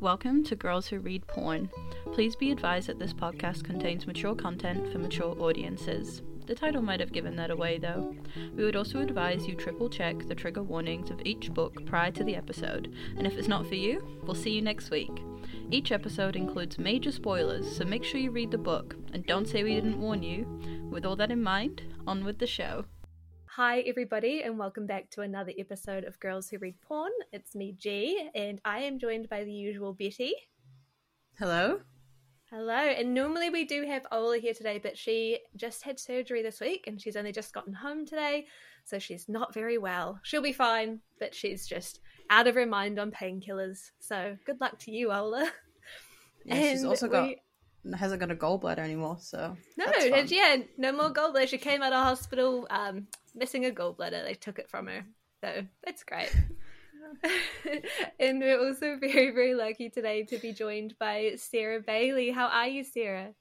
Welcome to Girls Who Read Porn. Please be advised that this podcast contains mature content for mature audiences. The title might have given that away though. We would also advise you triple check the trigger warnings of each book prior to the episode, and if it's not for you, we'll see you next week. Each episode includes major spoilers, so make sure you read the book, and don't say we didn't warn you. With all that in mind, on with the show. Hi, everybody, and welcome back to another episode of Girls Who Read Porn. It's me, G, and I am joined by the usual Betty. Hello. Hello, and normally we do have Ola here today, but she just had surgery this week and she's only just gotten home today, so she's not very well. She'll be fine, but she's just out of her mind on painkillers. So good luck to you, Ola. Yeah, she's also got hasn't got a gallbladder anymore, so no, and yeah, no more gallbladder. She came out of hospital um, missing a gallbladder. They took it from her, so that's great. and we're also very, very lucky today to be joined by Sarah Bailey. How are you, Sarah?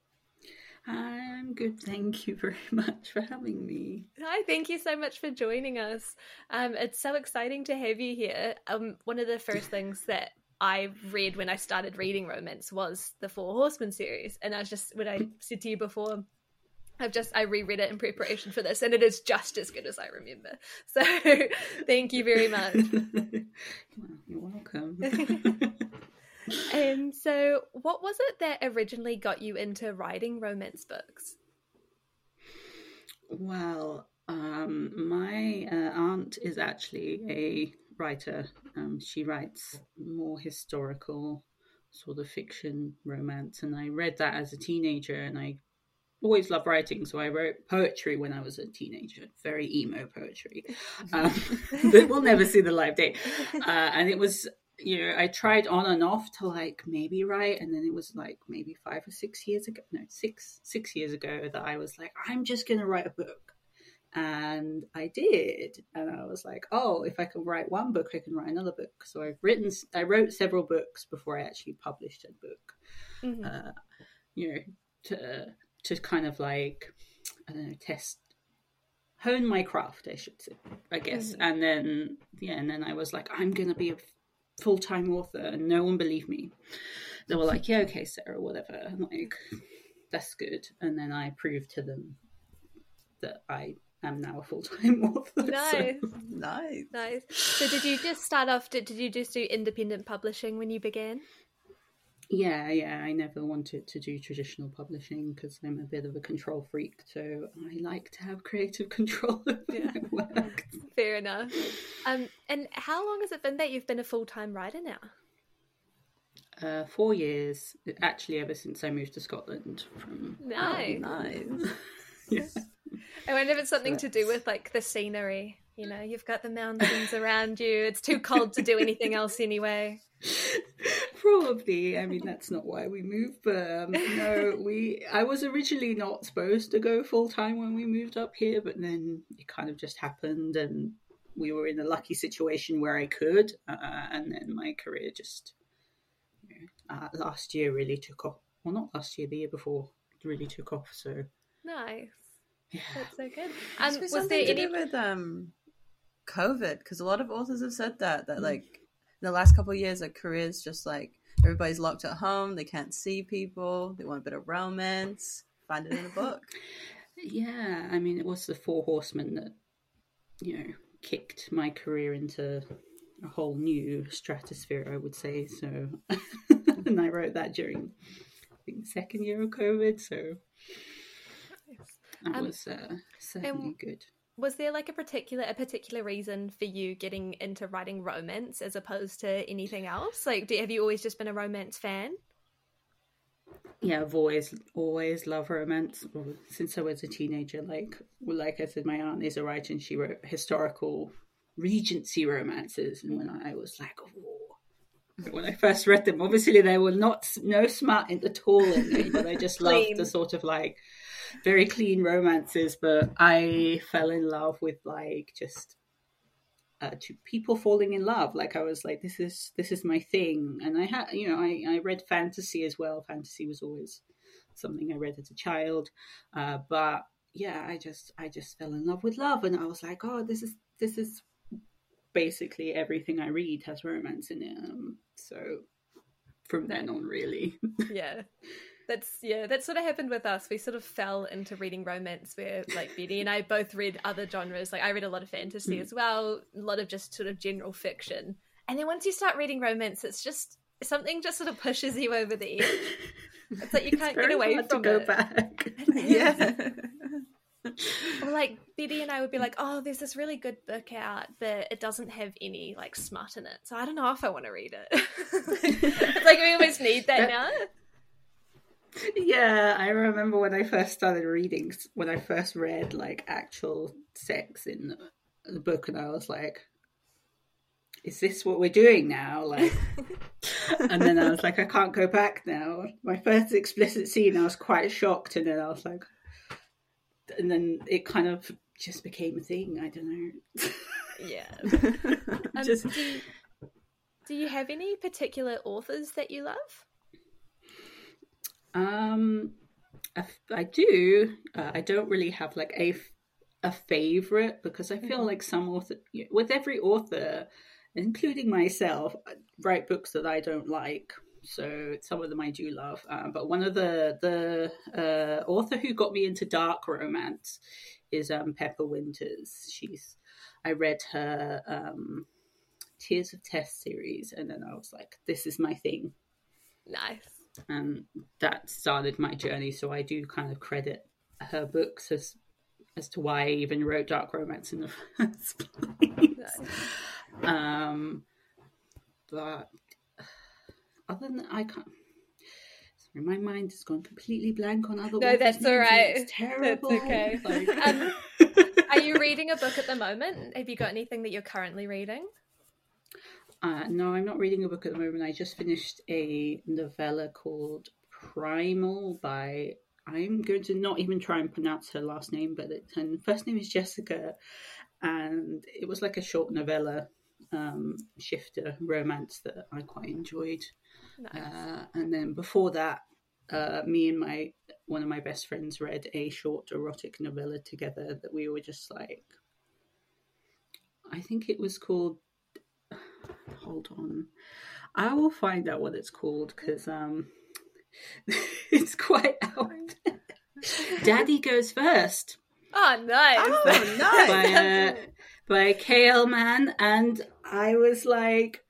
I'm good. Thank you very much for having me. Hi, thank you so much for joining us. Um, it's so exciting to have you here. Um, one of the first things that I read when I started reading romance was the Four Horsemen series, and I was just when I said to you before, I've just I reread it in preparation for this, and it is just as good as I remember. So, thank you very much. You're welcome. and so, what was it that originally got you into writing romance books? Well, um, my uh, aunt is actually a writer. Um, she writes more historical sort of fiction romance, and I read that as a teenager, and I always loved writing, so I wrote poetry when I was a teenager, very emo poetry um, that will never see the light day. Uh, and it was, you know, I tried on and off to like maybe write, and then it was like maybe five or six years ago, no, six six years ago that I was like, I'm just gonna write a book. And I did, and I was like, "Oh, if I can write one book, I can write another book." So I've written, I wrote several books before I actually published a book. Mm-hmm. Uh, you know, to to kind of like I don't know test hone my craft I should say I guess mm-hmm. and then yeah and then I was like I'm gonna be a full time author and no one believed me they were like yeah okay Sarah whatever I'm like that's good and then I proved to them that I am now a full time author. Nice, so. nice, nice. So, did you just start off? Did, did you just do independent publishing when you began? Yeah, yeah. I never wanted to do traditional publishing because I'm a bit of a control freak. So I like to have creative control of yeah. my work. Fair enough. Um, and how long has it been that you've been a full time writer now? Uh, four years, actually, ever since I moved to Scotland. From nice, oh, nice. yeah. I wonder if it's something to do with like the scenery. You know, you've got the mountains around you. It's too cold to do anything else anyway. Probably. I mean, that's not why we moved, but um, no, we. I was originally not supposed to go full time when we moved up here, but then it kind of just happened, and we were in a lucky situation where I could, uh, and then my career just you know, uh, last year really took off. Well, not last year, the year before, really took off. So nice. Yeah. That's so good. And was, was there any with um COVID? Because a lot of authors have said that that mm. like in the last couple of years, like careers just like everybody's locked at home, they can't see people, they want a bit of romance, find it in a book. yeah, I mean, it was the Four Horsemen that you know kicked my career into a whole new stratosphere, I would say. So, and I wrote that during I think the second year of COVID, so that um, was uh, certainly good was there like a particular a particular reason for you getting into writing romance as opposed to anything else? Like do, have you always just been a romance fan? Yeah i've always always loved romance. Since i was a teenager like like i said my aunt is a writer and she wrote historical regency romances. And when i was like oh when i first read them obviously they were not no smart at all in me but i just loved the sort of like very clean romances, but I fell in love with like just uh, to people falling in love. Like I was like, this is this is my thing, and I had you know I I read fantasy as well. Fantasy was always something I read as a child, uh, but yeah, I just I just fell in love with love, and I was like, oh, this is this is basically everything I read has romance in it. Um, so from then on, really. yeah. That's yeah, that sort of happened with us. We sort of fell into reading romance where like Betty and I both read other genres. Like I read a lot of fantasy Mm. as well, a lot of just sort of general fiction. And then once you start reading romance, it's just something just sort of pushes you over the edge. It's like you It's can't get away from to go it. back. yeah. Or like Betty and I would be like, "Oh, there's this really good book out, but it doesn't have any like smut in it, so I don't know if I want to read it." it's like we almost need that now. Yeah, I remember when I first started reading, when I first read like actual sex in the- the book, and I was like, "Is this what we're doing now?" Like, and then I was like, "I can't go back now." My first explicit scene, I was quite shocked, and then I was like, and then it kind of just became a thing. I don't know. Yeah. Um, Just- do, you, do you have any particular authors that you love? Um, I, I do. Uh, I don't really have like a a favorite because I feel Mhm. like some author, with every author, including myself, write books that I don't like. So some of them I do love. Uh, but one of the the uh, author who got me into dark romance is um, Pepper Winters. She's I read her um, Tears of Tess series, and then I was like, this is my thing Nice. And that started my journey. So I do kind of credit her books as as to why I even wrote dark romance in the first place. Um, but other than I can't. Sorry, my mind has gone completely blank on other. No, that's all right. It's terrible. okay. Like- Um, Are you reading a book at the moment? Have you got anything that you're currently reading? Uh, no, I'm not reading a book at the moment. I just finished a novella called Primal by. I'm going to not even try and pronounce her last name, but it, her first name is Jessica, and it was like a short novella um, shifter romance that I quite enjoyed. Nice. Uh, and then before that, uh, me and my one of my best friends read a short erotic novella together that we were just like. I think it was called. Hold on, I will find out what it's called because um, it's quite out. Daddy goes first oh, nice. Oh, nice. by uh, by KL Man, and I was like,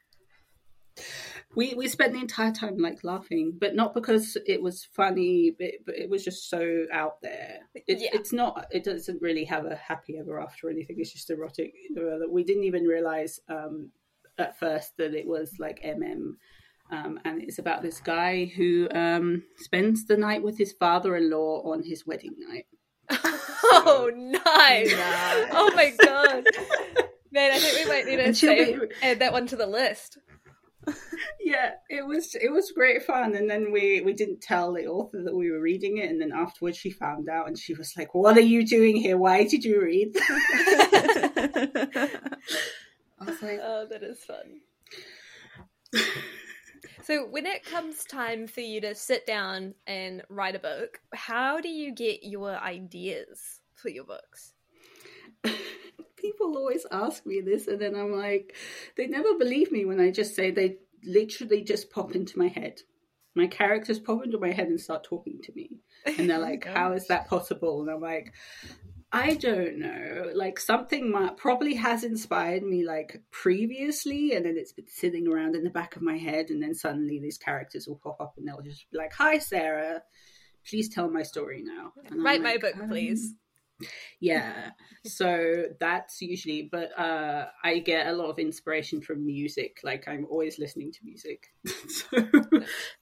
we we spent the entire time like laughing, but not because it was funny, but, but it was just so out there. It, Yeah. It's not. It doesn't really have a happy ever after or anything. It's just erotic. Uh, We didn't even realize um, at first that it was like MM. Um, and it's about this guy who um, spends the night with his father-in-law on his wedding night. oh, nice. Nice. Oh my god. Man, I think we might need to save, be- add that one to the list. yeah it was it was great fun and then we we didn't tell the author that we were reading it and then afterwards she found out and she was like what are you doing here why did you read i was like Oh, that is fun. So, when it comes time for you to sit down and write a book, how do you get your ideas for your books? people always ask me this and then i'm like they never believe me when i just say they literally just pop into my head my characters pop into my head and start talking to me and they're like how is that possible and i'm like i don't know. Like something might, probably has inspired me like previously and then it's been sitting around in the back of my head and then suddenly these characters will pop up and they'll just be like hi sarah. Please tell my story now. And Write my book, um, please. Yeah so that's usually but uh i get a lot of inspiration from music like i'm always listening to music. So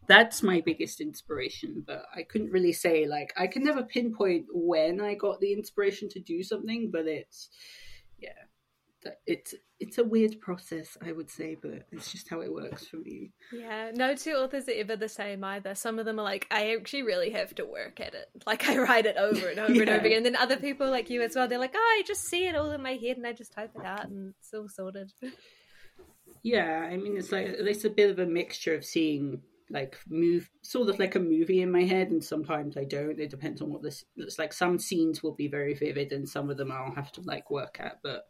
that's my biggest inspiration but i couldn't really say like i can never pinpoint when i got the inspiration to do something but it's yeah it's it's a weird process i would say but it's just how it works for me Yeah, no two authors are ever the same either. Some of them are like, I actually really have to work at it. Like, I write it over and over and over again. And then other people like you as well, they're like, oh, I just see it all in my head and I just type it out and it's all sorted. Yeah, I mean, it's like it's a bit of a mixture of seeing like move sort of like a movie in my head, and sometimes I don't. It depends on what this. It's like some scenes will be very vivid, and some of them I'll have to like work at. But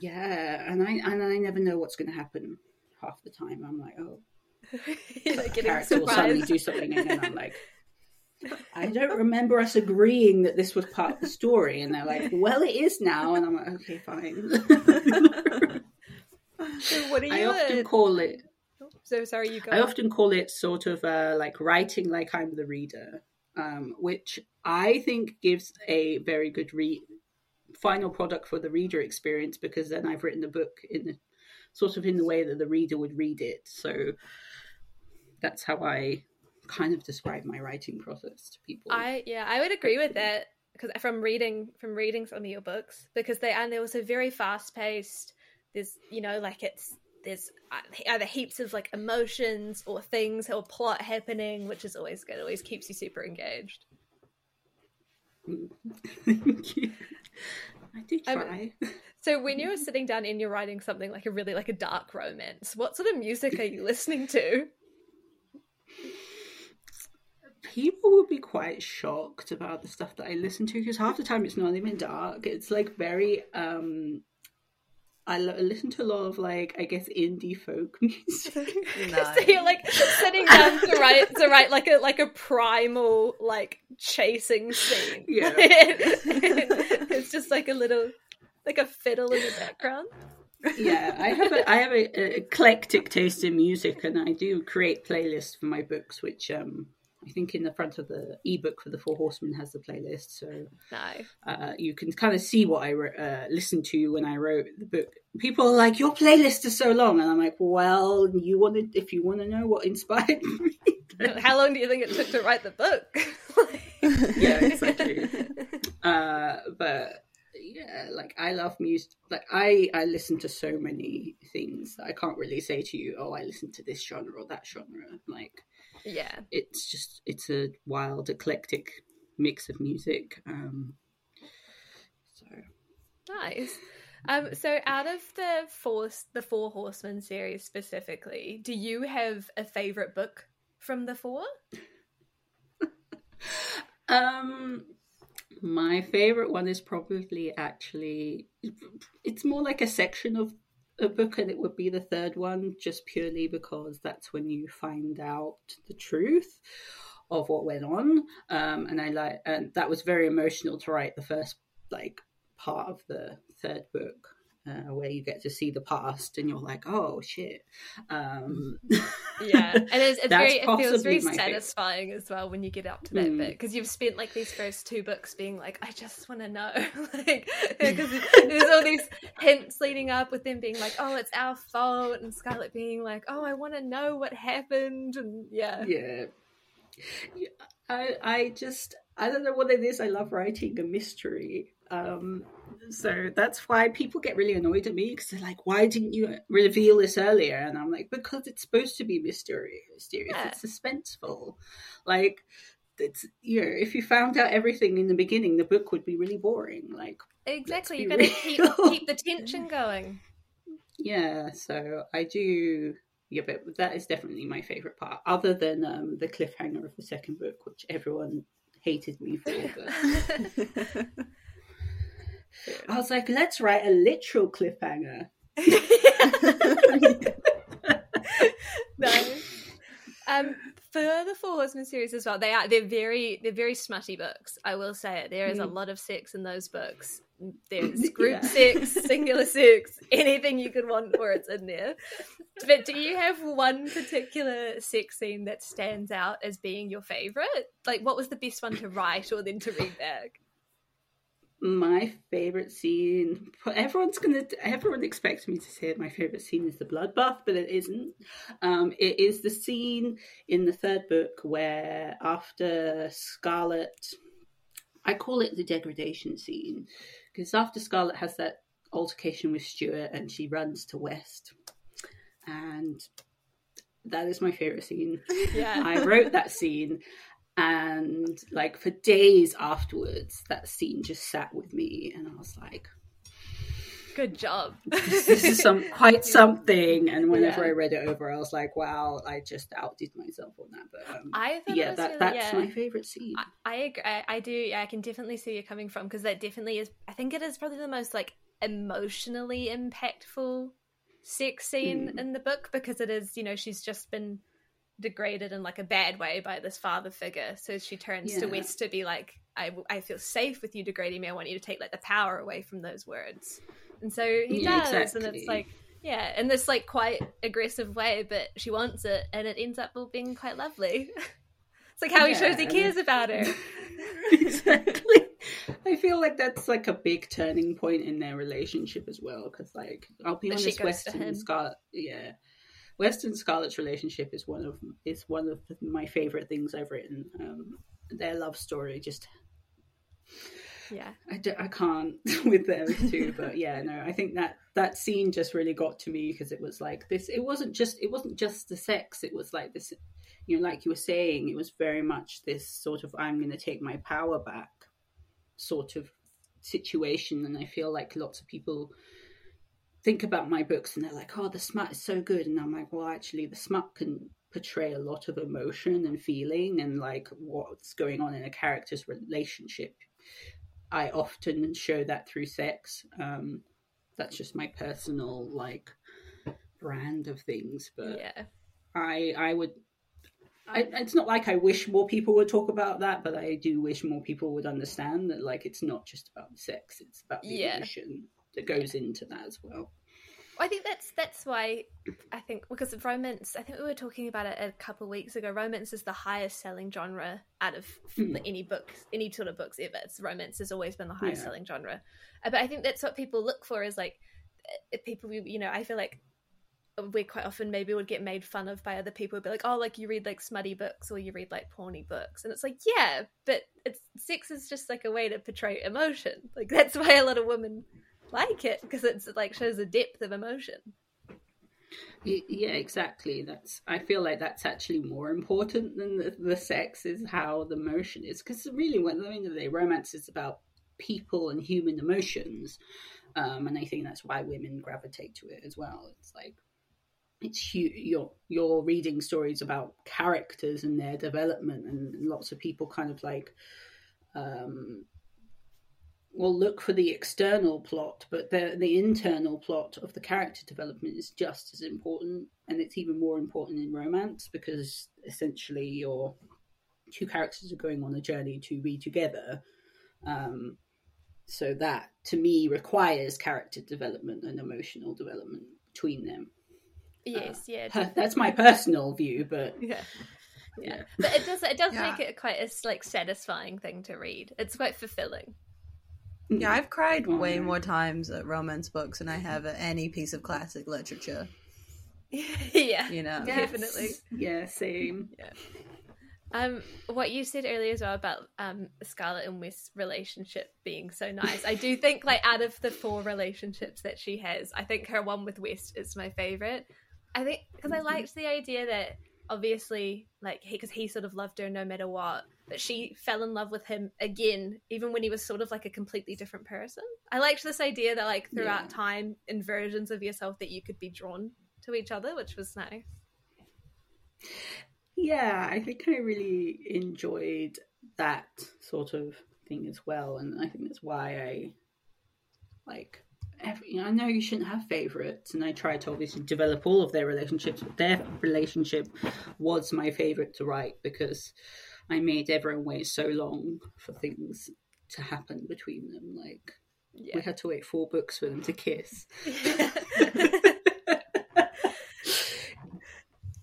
yeah, and I and I never know what's going to happen half the time. I'm like, oh, getting character will suddenly do something and then I'm like, I don't remember us agreeing that this was part of the story. And they're like, well, it is now. And I'm like, okay, fine. So what are you? I often uh, call it, so sorry, you go. I often call it sort of uh, like writing like I'm the reader, um, which I think gives a very good re- final product for the reader experience because then I've written the book in the, sort of in the way that the reader would read it. So that's how I kind of describe my writing process to people. I yeah, I would agree with that because from reading from reading some of your books because they and they're also very fast paced. There's you know like it's there's uh, either heaps of like emotions or things or plot happening, which is always good. Always keeps you super engaged. Thank you. I do I'm- try. So when you're sitting down and you're writing something like a really like a dark romance, what sort of music are you listening to? people would be quite shocked about the stuff that I listen to because half the time it's not even dark. It's like very um I listen to a lot of like I guess indie folk music. so you're like sitting down to write to write like a like a primal like chasing scene. Yeah. it's just like a little like a fiddle in the background. yeah, I have a I have a, a eclectic taste in music and I do create playlists for my books which um I think in the front of the ebook for the Four Horsemen has the playlist, so No. uh, you can kind of see what I uh, listened to when I wrote the book. People are like, "Your playlist is so long," and I'm like, "Well, you wanted if you want to know what inspired me." How long do you think it took to write the book? Yeah, exactly. uh, but yeah, like I love music. Like I, I listen to so many things I can't really say to you. Oh, I listen to this genre or that genre. Like yeah. it's just it's a wild, eclectic mix of music. Um, so Nice. Um, so out of the four the Four Horsemen series specifically, do you have a favorite book from the four? Um, my favorite one is probably actually it's more like a section of a book, and it would be the third one, just purely because that's when you find out the truth of what went on. Um, and I like, and that was very emotional to write the first like part of the third book. Uh, where you get to see the past and you're like, oh shit. Um, Yeah, and it's, it's very it feels very my favorite. satisfying as well when you get up to that Mm. bit because you've spent like these first two books being like, I just want to know, like because there's all these hints leading up with them being like, oh, it's our fault, and Scarlett being like, oh, I want to know what happened, and yeah, yeah. Yeah, I I just I don't know what it is. I love writing a mystery. Um, so that's why people get really annoyed at me because they're like, "Why didn't you reveal this earlier?" And I'm like, "Because it's supposed to be mysterious. Mysterious. Yeah. It's suspenseful. Like, it's you know, if you found out everything in the beginning, the book would be really boring. Like, exactly. You got to keep keep the tension going. yeah. So I do." Yeah, but that is definitely my favorite part, other than um, the cliffhanger of the second book, which everyone hated me for. But I was like, let's write a literal cliffhanger. nice. Um, for the Four Horsemen series as well, they are they're very they're very smutty books. I will say it. There is a Mm. lot of sex in those books. There's group Yeah. sex, singular sex, anything you could want for it's in there. But do you have one particular sex scene that stands out as being your favorite? Like, what was the best one to write or then to read back? My favorite scene. Everyone's gonna. Everyone expects me to say my favorite scene is the bloodbath, but it isn't. Um, it is the scene in the third book where after Scarlet, I call it the degradation scene, because after Scarlet has that altercation with Stuart and she runs to West, and that is my favorite scene. Yeah. I wrote that scene, and like for days afterwards, that scene just sat with me, and I was like, Good job. "This, is some quite something." And whenever Yeah. I read it over, I was like, "Wow, I just outdid myself on that." But um, I yeah, that really- that's yeah. my favorite scene. I, I agree. I, I do. Yeah, I can definitely see you coming from because that definitely is. I think it is probably the most like emotionally impactful sex scene Mm. in the book because it is. You know, she's just been degraded in like a bad way by this father figure. So she turns to West to be like, I, I feel safe with you degrading me. I want you to take like the power away from those words. And so he Yeah, does, and it's like, yeah, in this like quite aggressive way, but she wants it, and it ends up all being quite lovely. it's like how he shows he Yeah. cares about her. exactly. I feel like that's like a big turning point in their relationship as well. Because, like, I'll be honest, Western and Scarlet, yeah, Western Scarlet's relationship is one of is one of my favorite things I've written. Um, their love story just Yeah, I, d- I can't with them too but yeah no i think that that scene just really got to me because it was like this it wasn't just it wasn't just the sex it was like this you know like you were saying it was very much this sort of i'm going to take my power back sort of situation and i feel like lots of people think about my books and they're like oh the smut is so good and i'm like well actually the smut can portray a lot of emotion and feeling and like what's going on in a character's relationship I often show that through sex. Um, that's just my personal like brand of things. But yeah, I I would. I, it's not like I wish more people would talk about that, but I do wish more people would understand that like it's not just about sex; it's about the Yeah. emotion that goes into that as well. I think that's that's why I think because of romance. I think we were talking about it a couple of weeks ago. Romance is the highest selling genre out of Hmm. any books, any sort of books ever. It's romance has always been the highest Yeah. selling genre. Uh, But I think that's what people look for is like uh, people. You know, I feel like we quite often maybe would get made fun of by other people. Be like, oh, like you read like smutty books or you read like porny books, and it's like, yeah, but it's sex is just like a way to portray emotion. Like that's why a lot of women like it because it's like shows a depth of emotion. Yeah, exactly. That's. I feel like that's actually more important than the, the sex is how the emotion is because really, when the end of the day, romance is about people and human emotions, um, and I think that's why women gravitate to it as well. It's like it's you, you're you're reading stories about characters and their development, and lots of people kind of like. Um, will look for the external plot, but the the internal plot of the character development is just as important, and it's even more important in romance because essentially your two characters are going on a journey to be together. Um, so that to me requires character development and emotional development between them. Yes, yeah, That's my personal view, but yeah, yeah. yeah. But it does it does Yeah. make it quite a like satisfying thing to read. It's quite fulfilling. Yeah, I've cried Oh, way yeah. more times at romance books than I have at any piece of classic literature. yeah, You know, Yeah. definitely. Yeah, same. Yeah. Um, what you said earlier as well about um Scarlett and West's relationship being so nice. I do think like out of the four relationships that she has, I think her one with West is my favorite. I think because I liked the idea that obviously like he because he sort of loved her no matter what, but she fell in love with him again even when he was sort of like a completely different person. I liked this idea that like throughout Yeah. time in versions of yourself that you could be drawn to each other, which was nice. Yeah, I think I really enjoyed that sort of thing as well, and I think that's why I like. Every, you know, I know you shouldn't have favorites, and I try to obviously develop all of their relationships. But their relationship was my favorite to write because I made everyone wait so long for things to happen between them. Like we had to wait four books for them to kiss.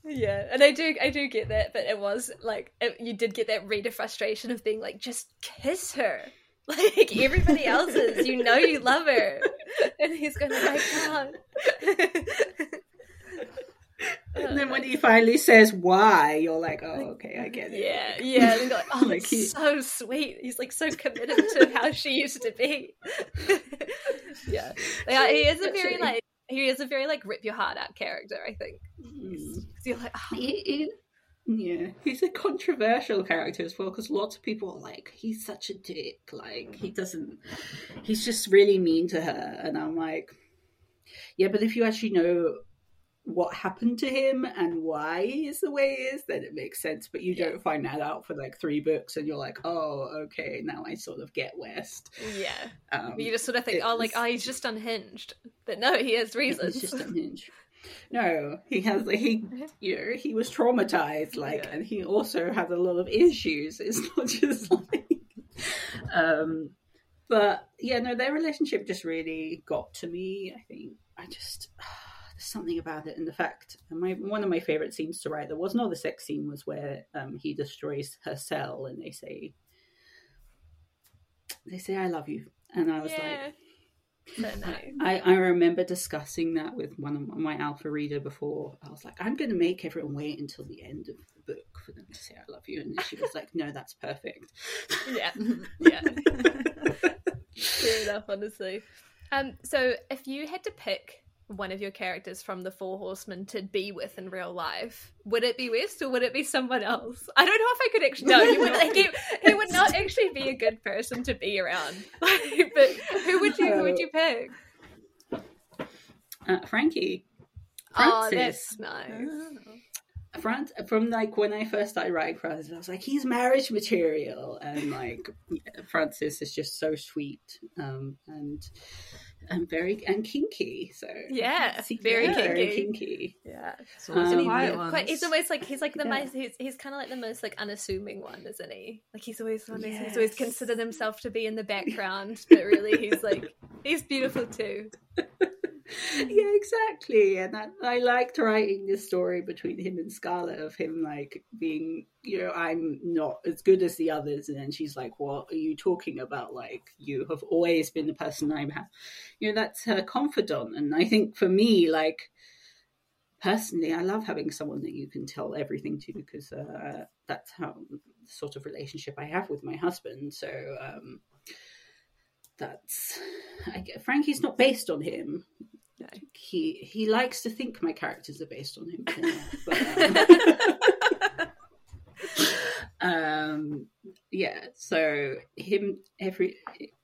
Yeah, and I do, I do get that, but it was like it, you did get that reader frustration of being like, just kiss her, like everybody else's. You know, you love her, and he's going, I can't. and then when he finally says why, you're like, oh, okay, I get it. yeah, yeah, and you're like, oh, Like it's he- so sweet. He's like so committed to how she used to be. yeah, yeah, he is a very like he is a very like rip your heart out character. I think Mm. 'Cause you're like, oh, He, he- yeah, he's a controversial character as well because lots of people are like, he's such a dick. Like, he doesn't, he's just really mean to her. And I'm like, yeah, but if you actually know what happened to him and why he is the way he is, then it makes sense. But you Yeah. don't find that out for like three books and you're like, oh, okay, now I sort of get West. yeah. Um, You just sort of think, oh, like, oh, he's just unhinged. But no, he has reasons. It's just unhinged. No, he has he you know he was traumatized, like, Yeah. and he also has a lot of issues. It's not just like, um, but yeah, no, their relationship just really got to me. I think I just there's something about it, and the fact and my one of my favorite scenes to write. There was not the sex scene was where um, he destroys her cell, and they say they say I love you, and I was like. So nice. I, I remember discussing that with one of my alpha reader before. I was like, I'm going to make everyone wait until the end of the book for them to say I love you, and she was like, No, that's perfect. Yeah. Yeah. Fair enough, honestly. Um, so if you had to pick one of your characters from the Four Horsemen to be with in real life, would it be West or would it be someone else? I don't know if I could actually. No, he would. Like, he, he would not actually be a good person to be around. but who would you? Who would you pick? Uh, Frankie, Oh, Francis. that's nice. Fran- from like when I first started writing Francis, I was like, he's marriage material, and like Francis is just so sweet um, and and very and kinky. So Yeah, See, very very kinky. kinky. Yeah. It's Um, the quiet ones. quite, he's almost like he's like the Yeah. most he's, he's kind of like the most like unassuming one, isn't he? Like he's always one he's always Yes. considered himself to be in the background, but really he's like he's beautiful too. yeah, exactly. And I, I liked writing this story between him and Scarlett of him like being, you know, I'm not as good as the others, and then she's like, "What are you talking about? Like, you have always been the person I have." You know, that's her confidant, and I think for me, like personally, I love having someone that you can tell everything to because uh, that's how sort of relationship I have with my husband. So. um that's get, Frankie's not based on him. No. He he likes to think my characters are based on him. But, um, um, yeah. So him every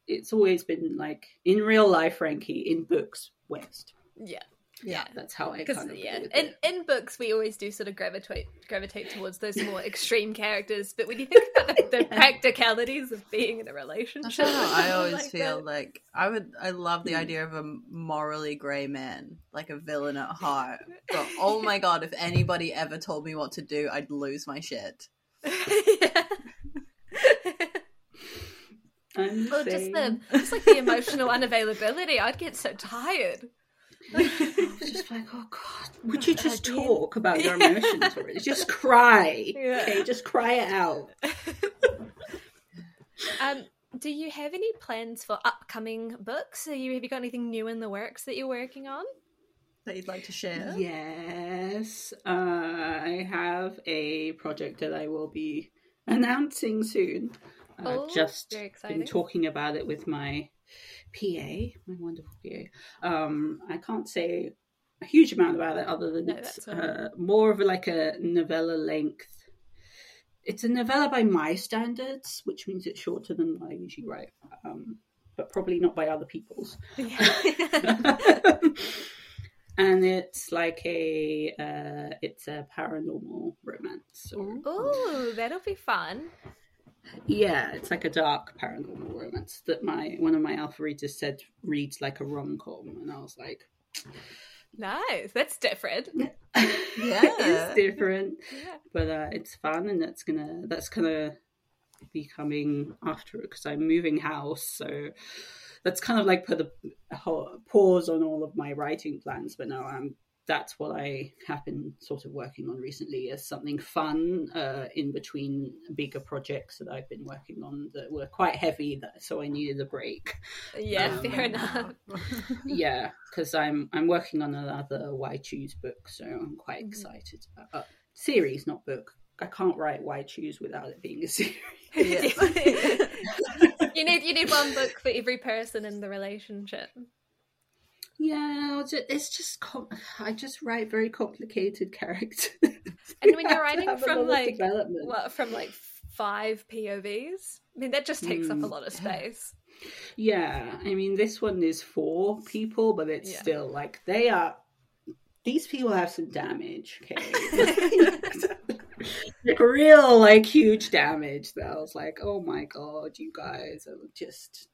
it's always been like in real life Frankie in books West. Yeah. Yeah. That's how I Because kind of yeah, in in books we always do sort of gravitate gravitate towards those more extreme characters, but when you think about like, the practicalities of being in a relationship, That's how I always like feel that- like I would. I love the mm. idea of a morally grey man, like a villain at heart. But oh my god, if anybody ever told me what to do, I'd lose my shit. yeah. I'm Well, just the just like the emotional unavailability, I'd get so tired. I was just like, oh god, would you just Again. talk about your emotions already? Just cry, Yeah. okay? Just cry it out. Um, do you have any plans for upcoming books? Are you have you got anything new in the works that you're working on? That you'd like to share? Yes, uh, I have a project that I will be announcing soon. I've Oh, just been talking about it with my PA, my wonderful PA. Um, I can't say a huge amount about it other than No, it's uh, more of like a novella length. It's a novella by my standards, which means it's shorter than what I usually write, um, but probably not by other people's. and it's like a uh, it's a paranormal romance. So, Oh, that'll be fun. Yeah, it's like a dark paranormal romance that my one of my alpha readers said reads like a rom com, and I was like, Nice. That's different. Yeah, it's different, Yeah. but uh, it's fun, and that's gonna that's gonna be coming after it because I'm moving house, so that's kind of like put a, a pause on all of my writing plans. But now I'm that's what I have been sort of working on recently as something fun uh, in between bigger projects that I've been working on that were quite heavy, that, so I needed a break. Yeah, Um, fair enough. yeah, because I'm I'm working on another Why Choose book, so I'm quite Mhm. excited. About, uh, series, not book. I can't write Why Choose without it being a series. Yeah. you need you need one book for every person in the relationship. Yeah, it's just com- I just write very complicated characters. And when You you're writing from, like, development. What from like five POVs? I mean, that just takes up a Mm, lot of space. Yeah, I mean, this one is four people, but it's Yeah. still like they are. These people have some damage, okay? like real, like huge damage. That I was like, oh my god, you guys are just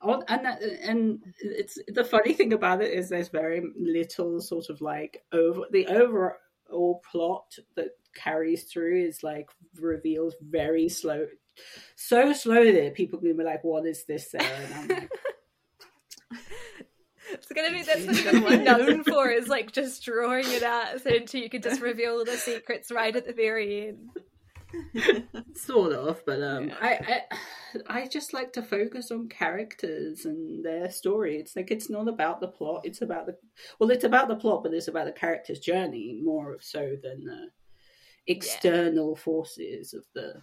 on and that, and it's the funny thing about it is there's very little sort of like over the overall plot that carries through is like revealed very slow so slow that people can be like what is this Sarah? and i'm like It's gonna be that's what you're be known for is like just drawing it out so until you can just reveal the secrets right at the very end. Sort of but um Yeah. I, I i just like to focus on characters and their story it's like it's not about the plot it's about the well it's about the plot but it's about the character's journey more so than the external forces of the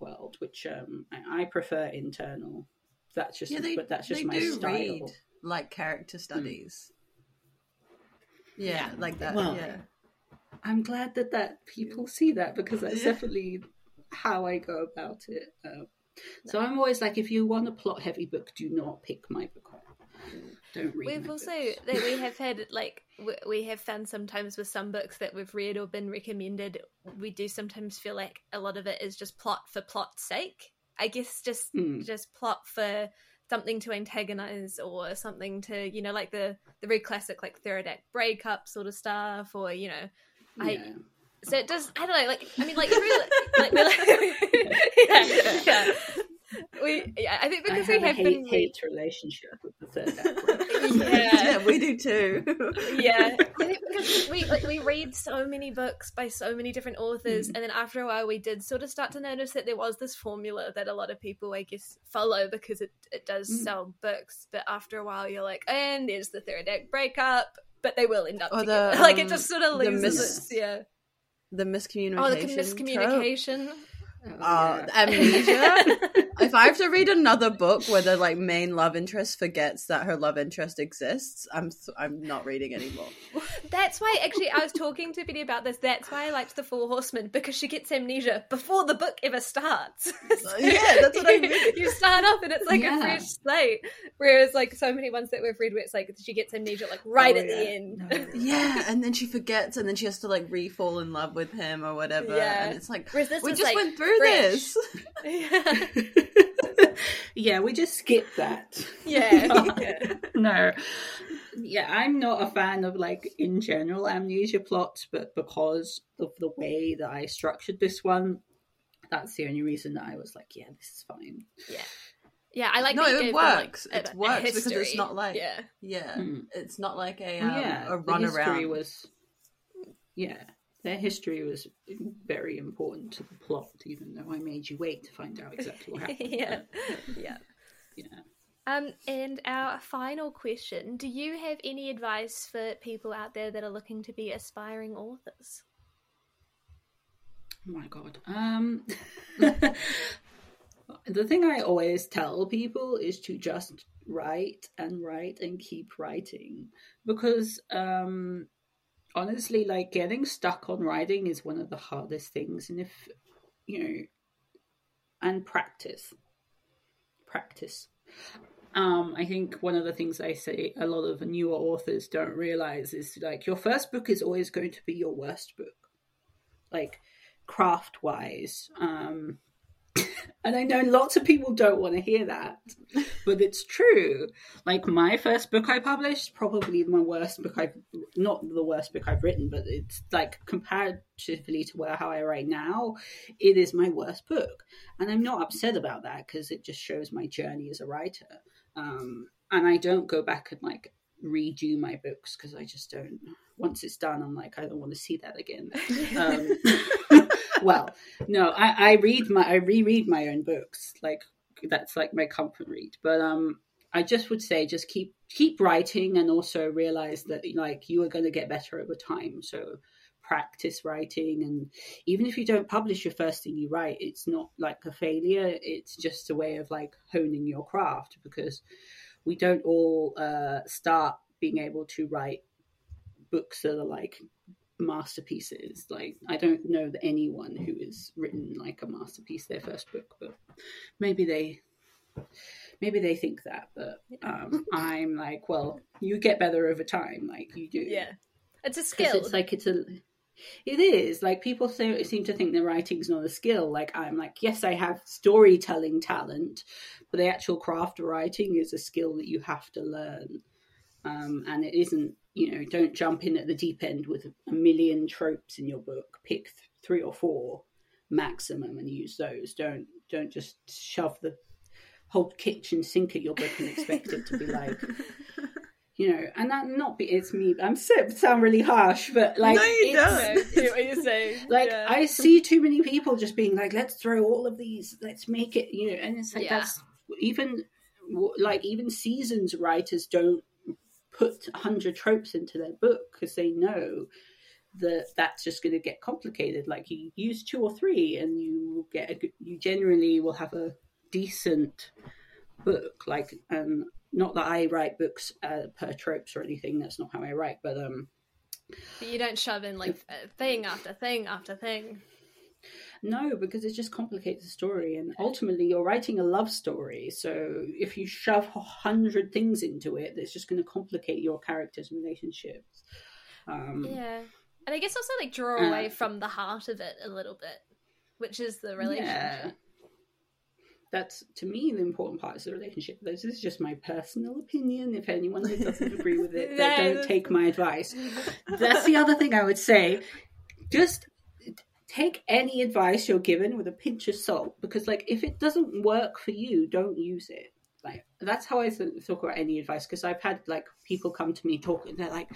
world which um i, I prefer internal that's just Yeah, they, but that's just my do style read like character studies. Yeah, Yeah. like that. Well, yeah. I'm glad that that people see that because that's Yeah. definitely how i go about it um, so i'm always like if you want a plot heavy book do not pick my book don't read We've also that we have had like we have found sometimes with some books that we've read or been recommended, we do sometimes feel like a lot of it is just plot for plot's sake. I guess just Mm. just plot for something to antagonize or something to you know like the the very classic like third act breakup sort of stuff or you know I- Yeah. so it does I don't know like I mean like really like we're like yeah, yeah. we yeah I think I because have we a have hate, been hate relationship with the third act. yeah yeah, we do too. yeah I think because we like we read so many books by so many different authors and then after a while we did sort of start to notice that there was this formula that a lot of people i guess follow because it, it does Mm. sell books but after a while you're like and there's the third act breakup but they will end up the, like it um, just sort of loses mis- its yeah the miscommunication. oh the trope. Oh, Uh, yeah. amnesia. if I have to read another book where the like main love interest forgets that her love interest exists, I'm th- I'm not reading anymore. That's why, actually, I was talking to Betty about this. That's why I liked the Four Horsemen because she gets amnesia before the book ever starts. So Yeah, that's what I you- mean. You start off and it's like Yeah. a fresh slate, whereas like so many ones that we've read where it's like she gets amnesia like right Oh, at yeah. the end. No. Yeah, and then she forgets, and then she has to like re-fall in love with him or whatever. Yeah. And it's like we just like, went through fresh. this. yeah, yeah, we just skip that. yeah, yeah. no. Yeah, I'm not a fan of like in general amnesia plots, but because of the way that I structured this one, that's the only reason that I was like, yeah, this is fine. yeah. Yeah, I like No, it gave them, like, works. a- It a works because it's not like- yeah, Yeah, Mm. it's not like a Well, um, yeah, a the run around. was yeah. Their history was very important to the plot, even though I made you wait to find out exactly what happened. yeah, yeah. yeah. Um, and our final question: Do you have any advice for people out there that are looking to be aspiring authors? Oh my god. Um the thing I always tell people is to just write and write and keep writing because um honestly like getting stuck on writing is one of the hardest things and if you know and practice. Practice. Um i think one of the things i say a lot of newer authors don't realize is like your first book is always going to be your worst book. Like craft wise um and i know lots of people don't want to hear that but it's true. Like my first book i published probably my worst book i've not the worst book i've written but it's like comparatively to where how i write now it is my worst book. And i'm not upset about that because it just shows my journey as a writer. Um and i don't go back and like redo my books because i just don't once it's done i'm like i don't want to see that again. Um, well no I, I read my i reread my own books like that's like my comfort read. But um i just would say just keep keep writing and also realize that like you are going to get better over time. So practice writing and even if you don't publish your first thing you write it's not like a failure. It's just a way of like honing your craft because we don't all uh start being able to write books that are like masterpieces. Like I don't know that anyone who has written like a masterpiece their first book, but maybe they maybe they think that. But um, I'm like, well, you get better over time, like you do. Yeah, it's a skill. It's like it's a It is like people say, seem to think that writing's not a skill. Like I'm like, yes, I have storytelling talent, but the actual craft of writing is a skill that you have to learn, um, and it isn't. You know, don't jump in at the deep end with a million tropes in your book. Pick th- three or four maximum and use those. Don't don't just shove the whole kitchen sink at your book and expect it to be like you know, and that not be it's me. I'm so sound really harsh, but like No, you don't. what you're saying. Like yeah. I see too many people just being like, "Let's throw all of these, let's make it," you know, and it's like Yeah. that's even like even seasons writers don't put a hundred tropes into their book because they know that that's just going to get complicated. Like you use two or three, and you will get a good, you generally will have a decent book. Like um, not that I write books uh, per tropes or anything. That's not how I write, but um. But you don't shove in like thing after thing after thing. No, because it just complicates the story, and ultimately you're writing a love story. So if you shove a hundred things into it, it's just going to complicate your characters' relationships. Um, Yeah. And I guess also like draw Uh, away from the heart of it a little bit, which is the relationship. yeah. That's to me the important part is the relationship. This is just my personal opinion. If anyone doesn't agree with it, No, then don't take my advice. That's the other thing I would say. Just take any advice you're given with a pinch of salt because like if it doesn't work for you don't use it. Like that's how i talk about any advice because i've had like people come to me talking they're like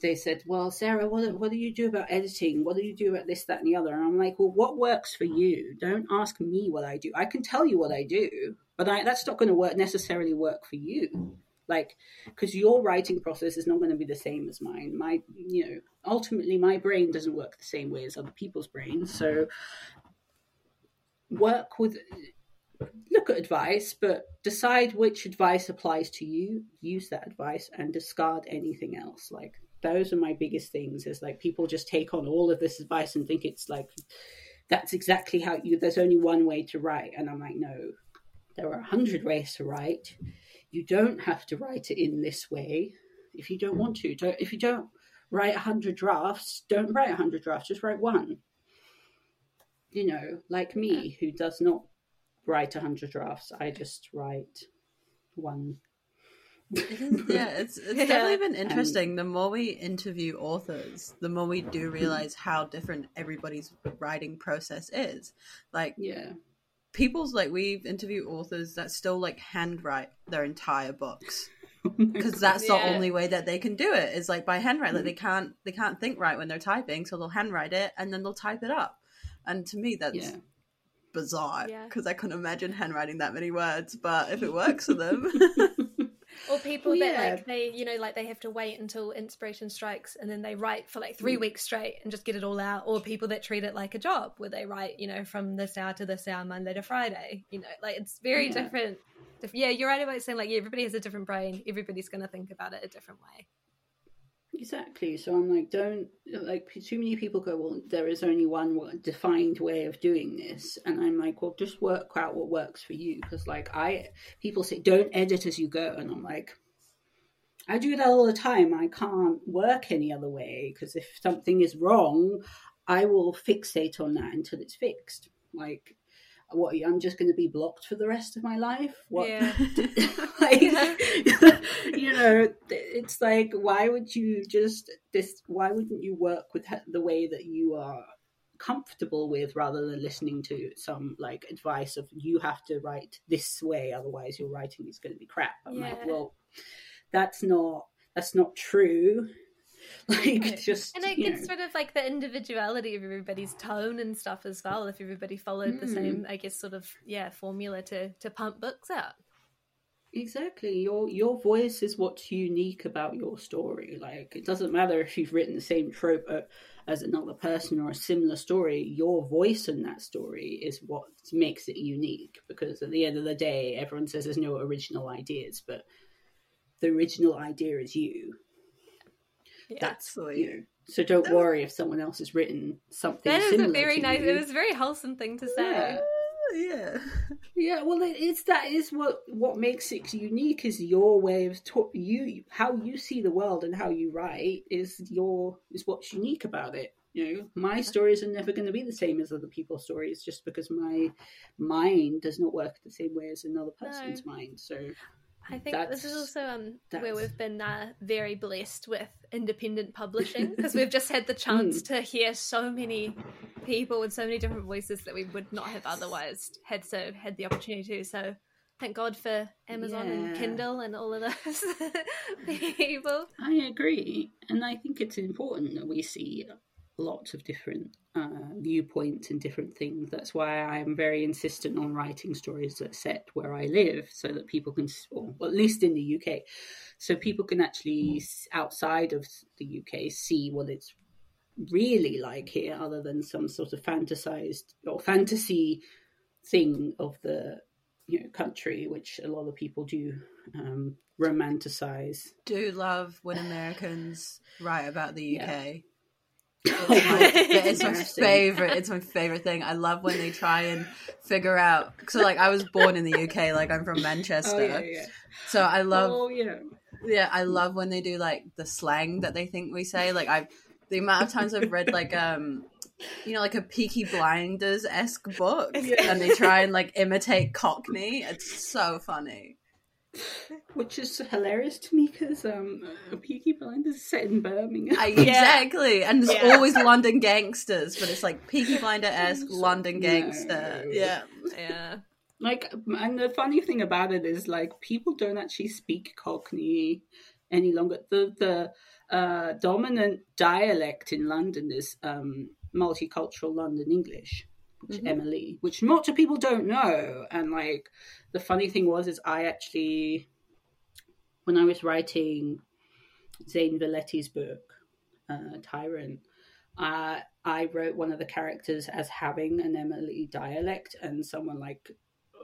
they said well sarah what, what do you do about editing? What do you do about this that and the other? And i'm like well what works for you? Don't ask me what i do. I can tell you what i do but I, that's not going to work necessarily work for you like because your writing process is not going to be the same as mine. My you know ultimately my brain doesn't work the same way as other people's brains so work with look at advice but decide which advice applies to you use that advice and discard anything else. Like those are my biggest things is like people just take on all of this advice and think it's like that's exactly how you there's only one way to write. And i'm like no there are a hundred ways to write you don't have to write it in this way if you don't want to. Don't, if you don't write a hundred drafts, don't write a hundred drafts. Just write one. You know, like me, who does not write a hundred drafts. I just write one. yeah, it's it's Yeah. definitely been interesting. the more we interview authors, the more we do realize how different everybody's writing process is. Like Yeah, people's like we've interviewed authors that still like handwrite their entire books Oh because that's the only way that they can do it is like by handwrite. Like they Mm. can't they can't think right when they're typing, so they'll handwrite it and then they'll type it up. And to me, that's yeah. bizarre Yeah. because I couldn't imagine handwriting that many words. But if it works for them, Or people Well, that yeah. like they, you know, like they have to wait until inspiration strikes and then they write for like three Mm. weeks straight and just get it all out. Or people that treat it like a job where they write, you know, from this hour to this hour, Monday to Friday. You know, like it's very Yeah. different. Yeah, you're right about saying like yeah, everybody has a different brain. Everybody's going to think about it a different way. Exactly. So I'm like, don't like too many people go. Well, there is only one defined way of doing this, and I'm like, well, just work out what works for you. Because like I, people say, don't edit as you go, and I'm like, I do that all the time. I can't work any other way because if something is wrong, I will fixate on that until it's fixed. Like, what? I'm just going to be blocked for the rest of my life? What? Yeah. like, you know, it's like, why would you just this? Why wouldn't you work with the way that you are comfortable with, rather than listening to some like advice of you have to write this way, otherwise your writing is going to be crap. I'm like, well, that's not that's not true. Like, Right. just And it gets know. rid of like the individuality of everybody's tone and stuff as well. If everybody followed the Mm. same, I guess, sort of yeah formula to to pump books out. Exactly. Your your voice is what's unique about your story. Like it doesn't matter if you've written the same trope uh, as another person or a similar story. Your voice in that story is what makes it unique. Because at the end of the day, everyone says there's no original ideas, but the original idea is you. Yeah. That's Sweet. you know. So don't worry if someone else has written something. That is a very to nice. you. It was a very wholesome thing to say. Yeah. yeah. Yeah, well, it- it's that is what what makes it unique is your way of ta- you how you see the world and how you write is your is what's unique about it. You know, my stories are never going to be the same as other people's stories just because my mind does not work the same way as another person's No. mind. So I think this is also um, where we've been uh, very blessed with independent publishing because we've just had the chance to hear so many people with so many different voices that we would not have otherwise had so had the opportunity to. So thank God for Amazon and Kindle and all of those people. I agree, and I think it's important that we see lots of different uh, viewpoints and different things. That's why I'm very insistent on writing stories that set where I live, so that people can, or at least in the UK, so people can actually outside of the UK see what it's really like here, other than some sort of fantasized or fantasy thing of the you know country, which a lot of people do um, romanticize. Do love when Americans write about the Yeah. UK. Oh It's my, my- it's my Embarrassing. favorite. It's my favorite thing. I love when they try and figure out. So, like, I was born in the UK. Like, I'm from Manchester. Oh yeah, yeah. So I love. oh yeah. Yeah, I love when they do like the slang that they think we say. Like, I've the amount of times I've read like um, you know, like a Peaky Blinders esque book, and they try and like imitate Cockney. It's so funny. Which is hilarious to me because um, uh, Peaky Blinders is set in Birmingham. I, Exactly, and there's Yeah. always London gangsters, but it's like Peaky Blinder esque London No. gangster. Yeah. Yeah. like, and the funny thing about it is like people don't actually speak Cockney any longer. The the uh, dominant dialect in London is um, multicultural London English. Which Mhm. MLE, which lots of people don't know, and like the funny thing was, is I actually, when I was writing Zane Valletti's book, uh, Tyrant, uh, I wrote one of the characters as having an MLE dialect, and someone like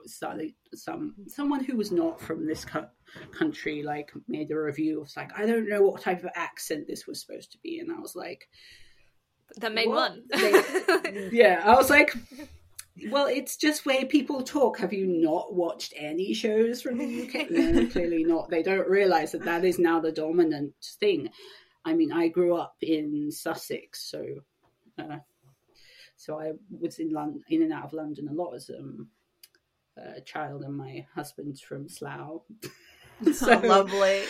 started some someone who was not from this co- country like made a review. of like, I don't know what type of accent this was supposed to be, and I was like, The main What? one. yeah, I was like. Well, it's just way people talk. Have you not watched any shows from the UK? No, clearly not. They don't realize that that is now the dominant thing. I mean, I grew up in Sussex, so uh, so I was in London, in and out of London a lot as um, a child, and my husband's from Slough. So lovely.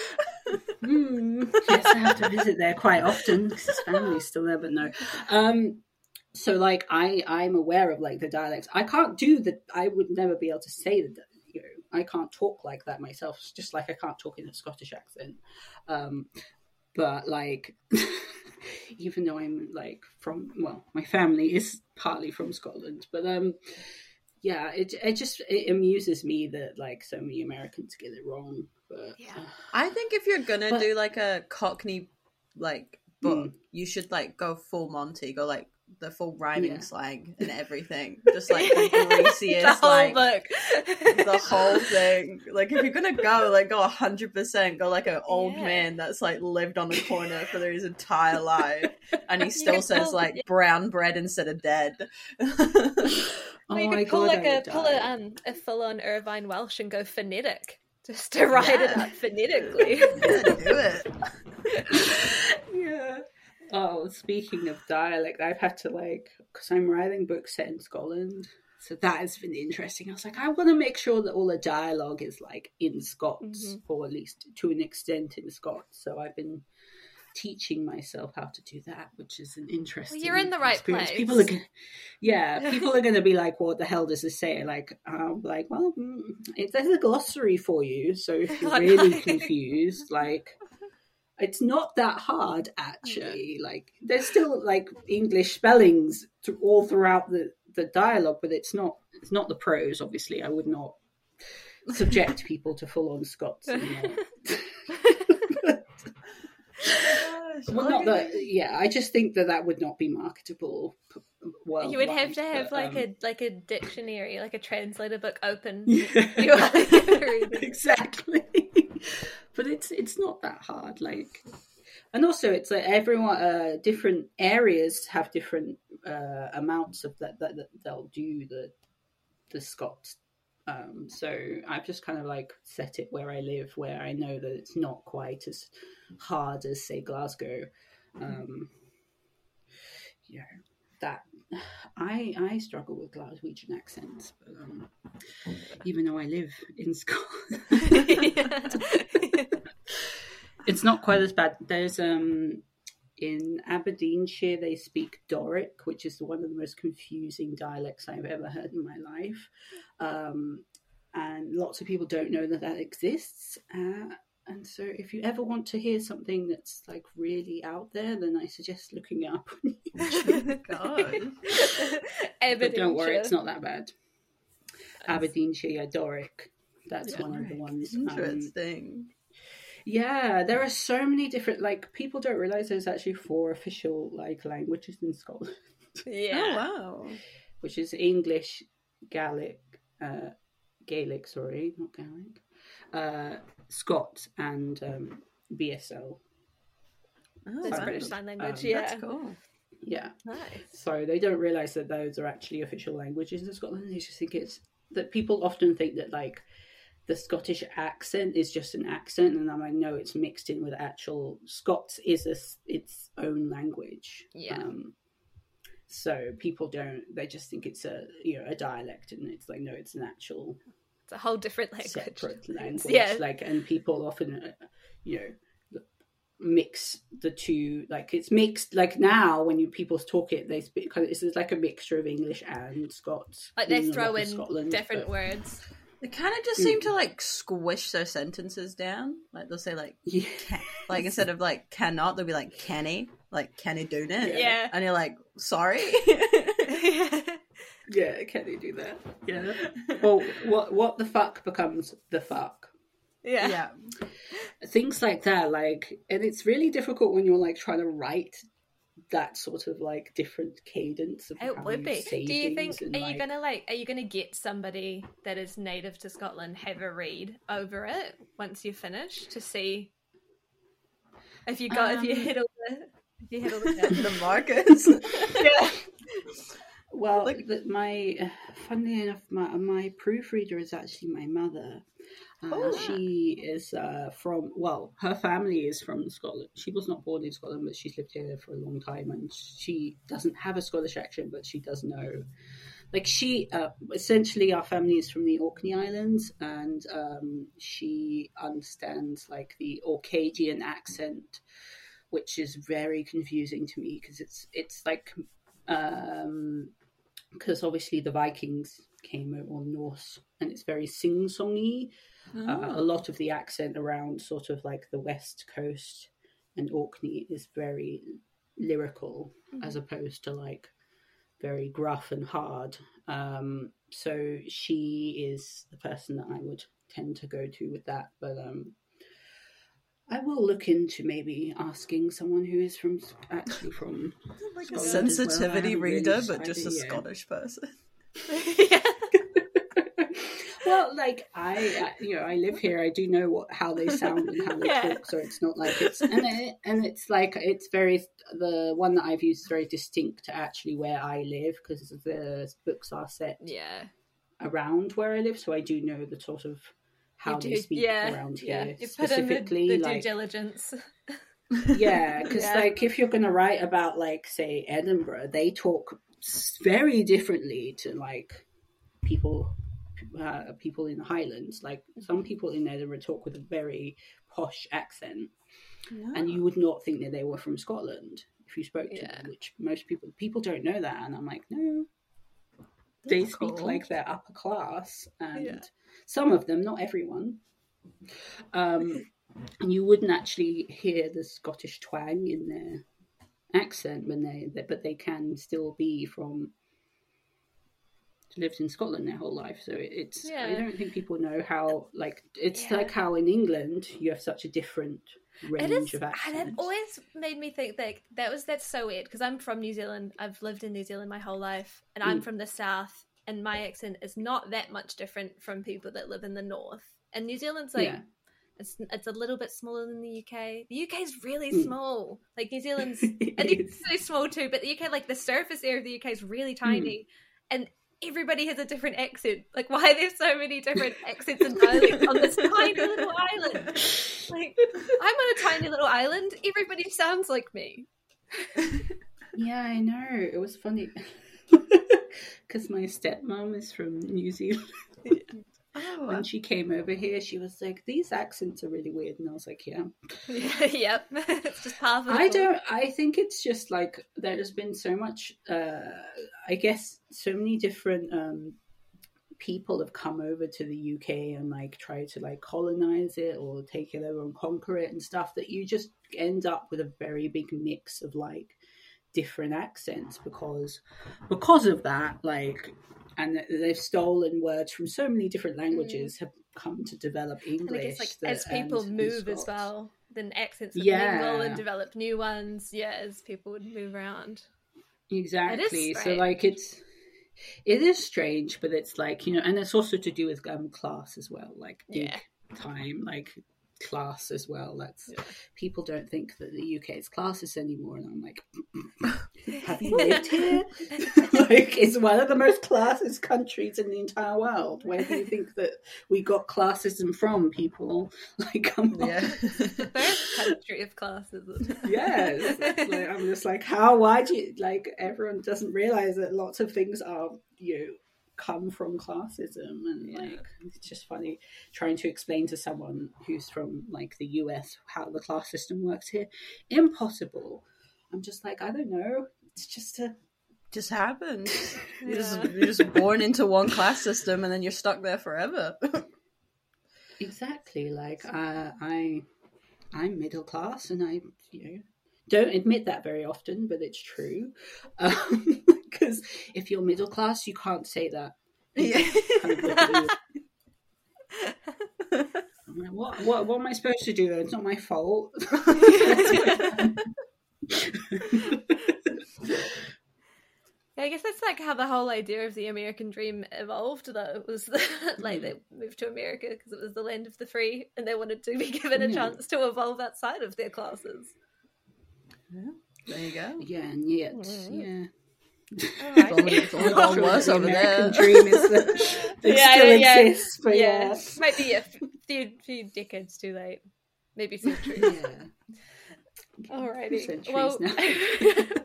Hmm, yes, I have to visit there quite often because his family's still there, but no. Um, so like I, I'm aware of like the dialects. I can't do the. I would never be able to say that. You know, I can't talk like that myself. It's just like I can't talk in a Scottish accent. Um, but like, even though I'm like from, well, my family is partly from Scotland, but um, yeah, it it just it amuses me that like so many Americans get it wrong. But Yeah. uh, I think if you're gonna But- do like a Cockney like book, Mm. you should like go full Monty, go like the full rhyming Yeah. slang and everything, just like the greasiest, the whole like book. the whole thing. Like if you're gonna go, like go hundred percent, go like an old Yeah. man that's like lived on the corner for his entire life, and he still could says pull- like brown bread instead of dead. oh you could pull God, like a would pull a um a full on Irvine Welsh and go phonetic. Just to write it up phonetically. Yeah, do it. yeah. Oh, speaking of dialect, I've had to like because I'm writing books set in Scotland, so that has been interesting. I was like, I want to make sure that all the dialogue is like in Scots, Mhm. or at least to an extent in Scots. So I've been teaching myself how to do that, which is an interesting. you're in the right experience. place. People are, gonna, yeah, people are going to be like, "What the hell does this say?" Like, I'm like, well, mm, it, there's a glossary for you, so if you're really confused, like it's not that hard actually like there's still like english spellings th- all throughout the the dialogue but it's not it's not the prose obviously i would not subject people to full on scots and, uh, well not that yeah i just think that that would not be marketable well you would have to have like a like a dictionary, like a translator book open. yeah. You are reading. exactly. but it's it's not that hard. Like, and also it's like everyone, uh, different areas have different uh, amounts of that, that that they'll do the the Scots. Um, so I've just kind of like set it where I live, where I know that it's not quite as hard as say Glasgow. Um, know that I I struggle with Glaswegian accents, but, um, even though I live in Scotland, it's not quite as bad. There's um in Aberdeenshire they speak Doric, which is one of the most confusing dialects I've ever heard in my life, um, and lots of people don't know that that exists. Uh, and so, if you ever want to hear something that's like really out there, then I suggest looking it up. God. but don't worry, it's not that bad. Aberdeenshire, yeah, Doric. That's Yeah. one of the ones. um, Interesting. yeah, there are so many different. Like people don't realize there's actually four official like languages in Scotland, Yeah. Oh wow. which is English, Gaelic, uh, Gaelic, sorry, not Gaelic, uh, Scots, and um, BSL. Oh, That's. British Sign Language, Um, yeah. That's cool. Yeah, Nice. so they don't realize that those are actually official languages in Scotland. They just think it's that people often think that like the Scottish accent is just an accent, and I'm like, no, it's mixed in with actual Scots is a, s- its own language. Yeah. Um, so people don't; they just think it's a you know a dialect, and it's like no, it's an actual It's a whole different language. separate language. Yeah. Like, and people often, uh, you know, mix the two. Like, it's mixed. Like now, when you people talk it, they speak. Kind of, it's like a mixture of English and Scots. Like they throw in Scotland, different but- words. They kind of just seem to like squish their sentences down. Like they'll say like Yeah. can, like instead of like cannot, they'll be like canny, like canny doing it. Yeah. And you're like, sorry. Yeah, can they do that? Yeah. well, what what the fuck becomes the fuck? yeah. yeah. Things like that, like, and it's really difficult when you're like trying to write that sort of like different cadence of It would be. Do you think? and, Are you like- gonna like? Are you gonna get somebody that is native to Scotland have a read over it once you finish to see if you got if you Um, hit all the if you hit all the the markers. yeah. Well, Like- the, my funnily enough, my my proofreader is actually my mother. Uh, Oh. she is uh, from well, her family is from Scotland. She was not born in Scotland, but she's lived here for a long time, and she doesn't have a Scottish accent, but she does know. Like she, uh, essentially, our family is from the Orkney Islands, and um, she understands like the Orcadian accent, which is very confusing to me because it's it's like um because obviously the Vikings came over on Norse and it's very sing songy. Uh, a lot of the accent around sort of like the west coast and Orkney is very lyrical as opposed to like very gruff and hard. Um, so she is the person that I would tend to go to with that. But um, I will look into maybe asking someone who is from actually from like a Scotland as well. I sensitivity haven't really reader, but just a yet. Scottish person. yeah. well, like I, I, you know, I live here. I do know what how they sound and how they Yeah. talk, so it's not like it's and it, and it's like it's very the one that I've used is very distinct to actually where I live because the books are set Yeah. around where I live, so I do know the sort of how You they speak yeah, around yeah. here You put in the, specifically. the due diligence. yeah, because Yeah. like if you're going to write about like say Edinburgh, they talk very differently to like people uh, people in the Highlands. Like some people in Edinburgh talk with a very posh accent, and you would not think that they were from Scotland if you spoke to Yeah. them. Which most people people don't know that, and I'm like, no, they speak cool. like they're upper class, and Yeah. Some of them, not everyone. Um, and you wouldn't actually hear the Scottish twang in their accent when they, but they can still be from lived in Scotland their whole life. So it, it's I don't think people know how like it's Yeah. like how in England you have such a different range is, of and accents. it always made me think that that was that's so weird because I'm from New Zealand. I've lived in New Zealand my whole life, and I'm Mm. from the south, and my accent is not that much different from people that live in the north. And New Zealand's like Yeah. it's it's a little bit smaller than the UK. The UK is really Mm. small. Like New Zealand's and it's so small too. But the UK, like the surface area of the UK is really Hmm. tiny, and everybody has a different accent. Like, why are there so many different accents and dialects on this tiny little island? Like, I'm on a tiny little island. Everybody sounds like me. Yeah, I know. It was funny because my stepmom is from New Zealand. Oh, When she came over here, she was like, "These accents are really weird," and I was like, "Yeah." yep, it's just half. Of I don't. I think it's just like there has been so much. Uh, I guess so many different um, people have come over to the UK and like try to like colonize it or take it over and conquer it and stuff that you just end up with a very big mix of like different accents because because of that like and they've stolen words from so many different languages have come to develop English. And I guess like that- as people and- and move as well, then accents would Yeah. mingle and develop new ones. Yeah, as people would move around. Exactly. So like it's it is strange, but it's like, you know, and it's also to do with um class as well, like Yeah. time, like class as well. That's Yeah. people don't think that the UK is classist anymore and I'm like have you lived here? like it's one of the most classist countries in the entire world. Where do you think that we got classism from, people? Like come on. yeah. First country of classism. yes like, i'm just like how why do you like everyone doesn't realize that lots of things are you know, come from classism and Yeah. like it's just funny trying to explain to someone who's from like the us how the class system works here impossible i'm just like i don't know it's just a just happens. You're, just, you're just born into one class system and then you're stuck there forever. exactly like uh, i i'm middle class and i you know don't admit that very often but it's true because if you're middle class you can't say that yeah. kind of look at you. I'm like, what, what, what am I supposed to do? It's not my fault. Yeah, I guess that's like how the whole idea of the American dream evolved, though. It was the, like they moved to America because it was the land of the free, and they wanted to be given a Yeah. chance to evolve outside of their classes. There you go. yeah, and yet, Mm. yeah. It's only, it's only gone worse the over American there. dream is that Yeah, still yeah, exists, but yeah, yeah. might be a few few decades too late, maybe centuries. yeah. Alrighty. Centuries Well,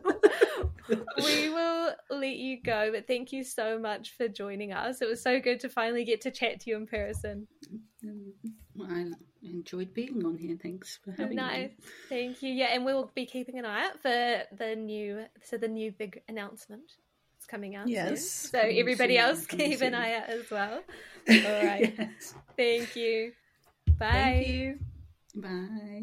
we will let you go, but thank you so much for joining us. It was so good to finally get to chat to you in person. Mm-hmm. Well, I enjoyed being on here. Thanks for having nice. me. Thank you. Yeah, and we will be keeping an eye out for the new so the new big announcement. It's coming out. soon. Yes, So coming everybody soon, else keep an eye out as well. All right. Yes. Thank you. Bye. Thank you. Bye.